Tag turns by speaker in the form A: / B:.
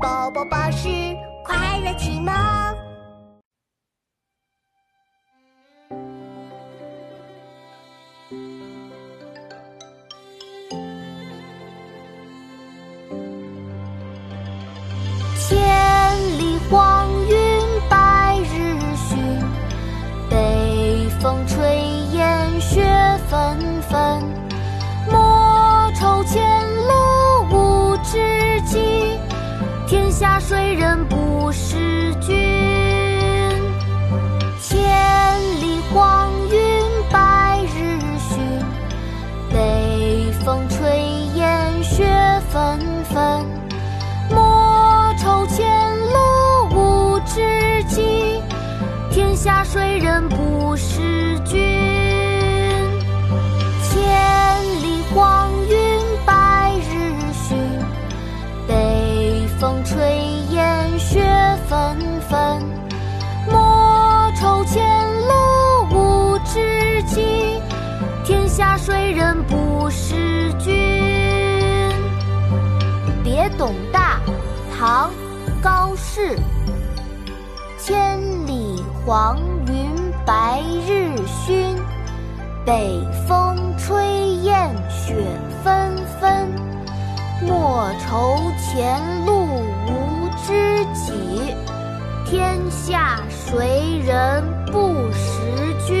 A: 宝宝巴士快乐启蒙。
B: 千里黄云白日曛，北风吹雁雪纷天下谁人不识君？千里黄云白日曛，北风吹雁雪纷纷。莫愁前路无知己，天下谁人不识君？下谁人不识君？别董大，唐·高适。千里黄云白日曛，北风吹雁雪纷纷。莫愁前路无知己，天下谁人不识君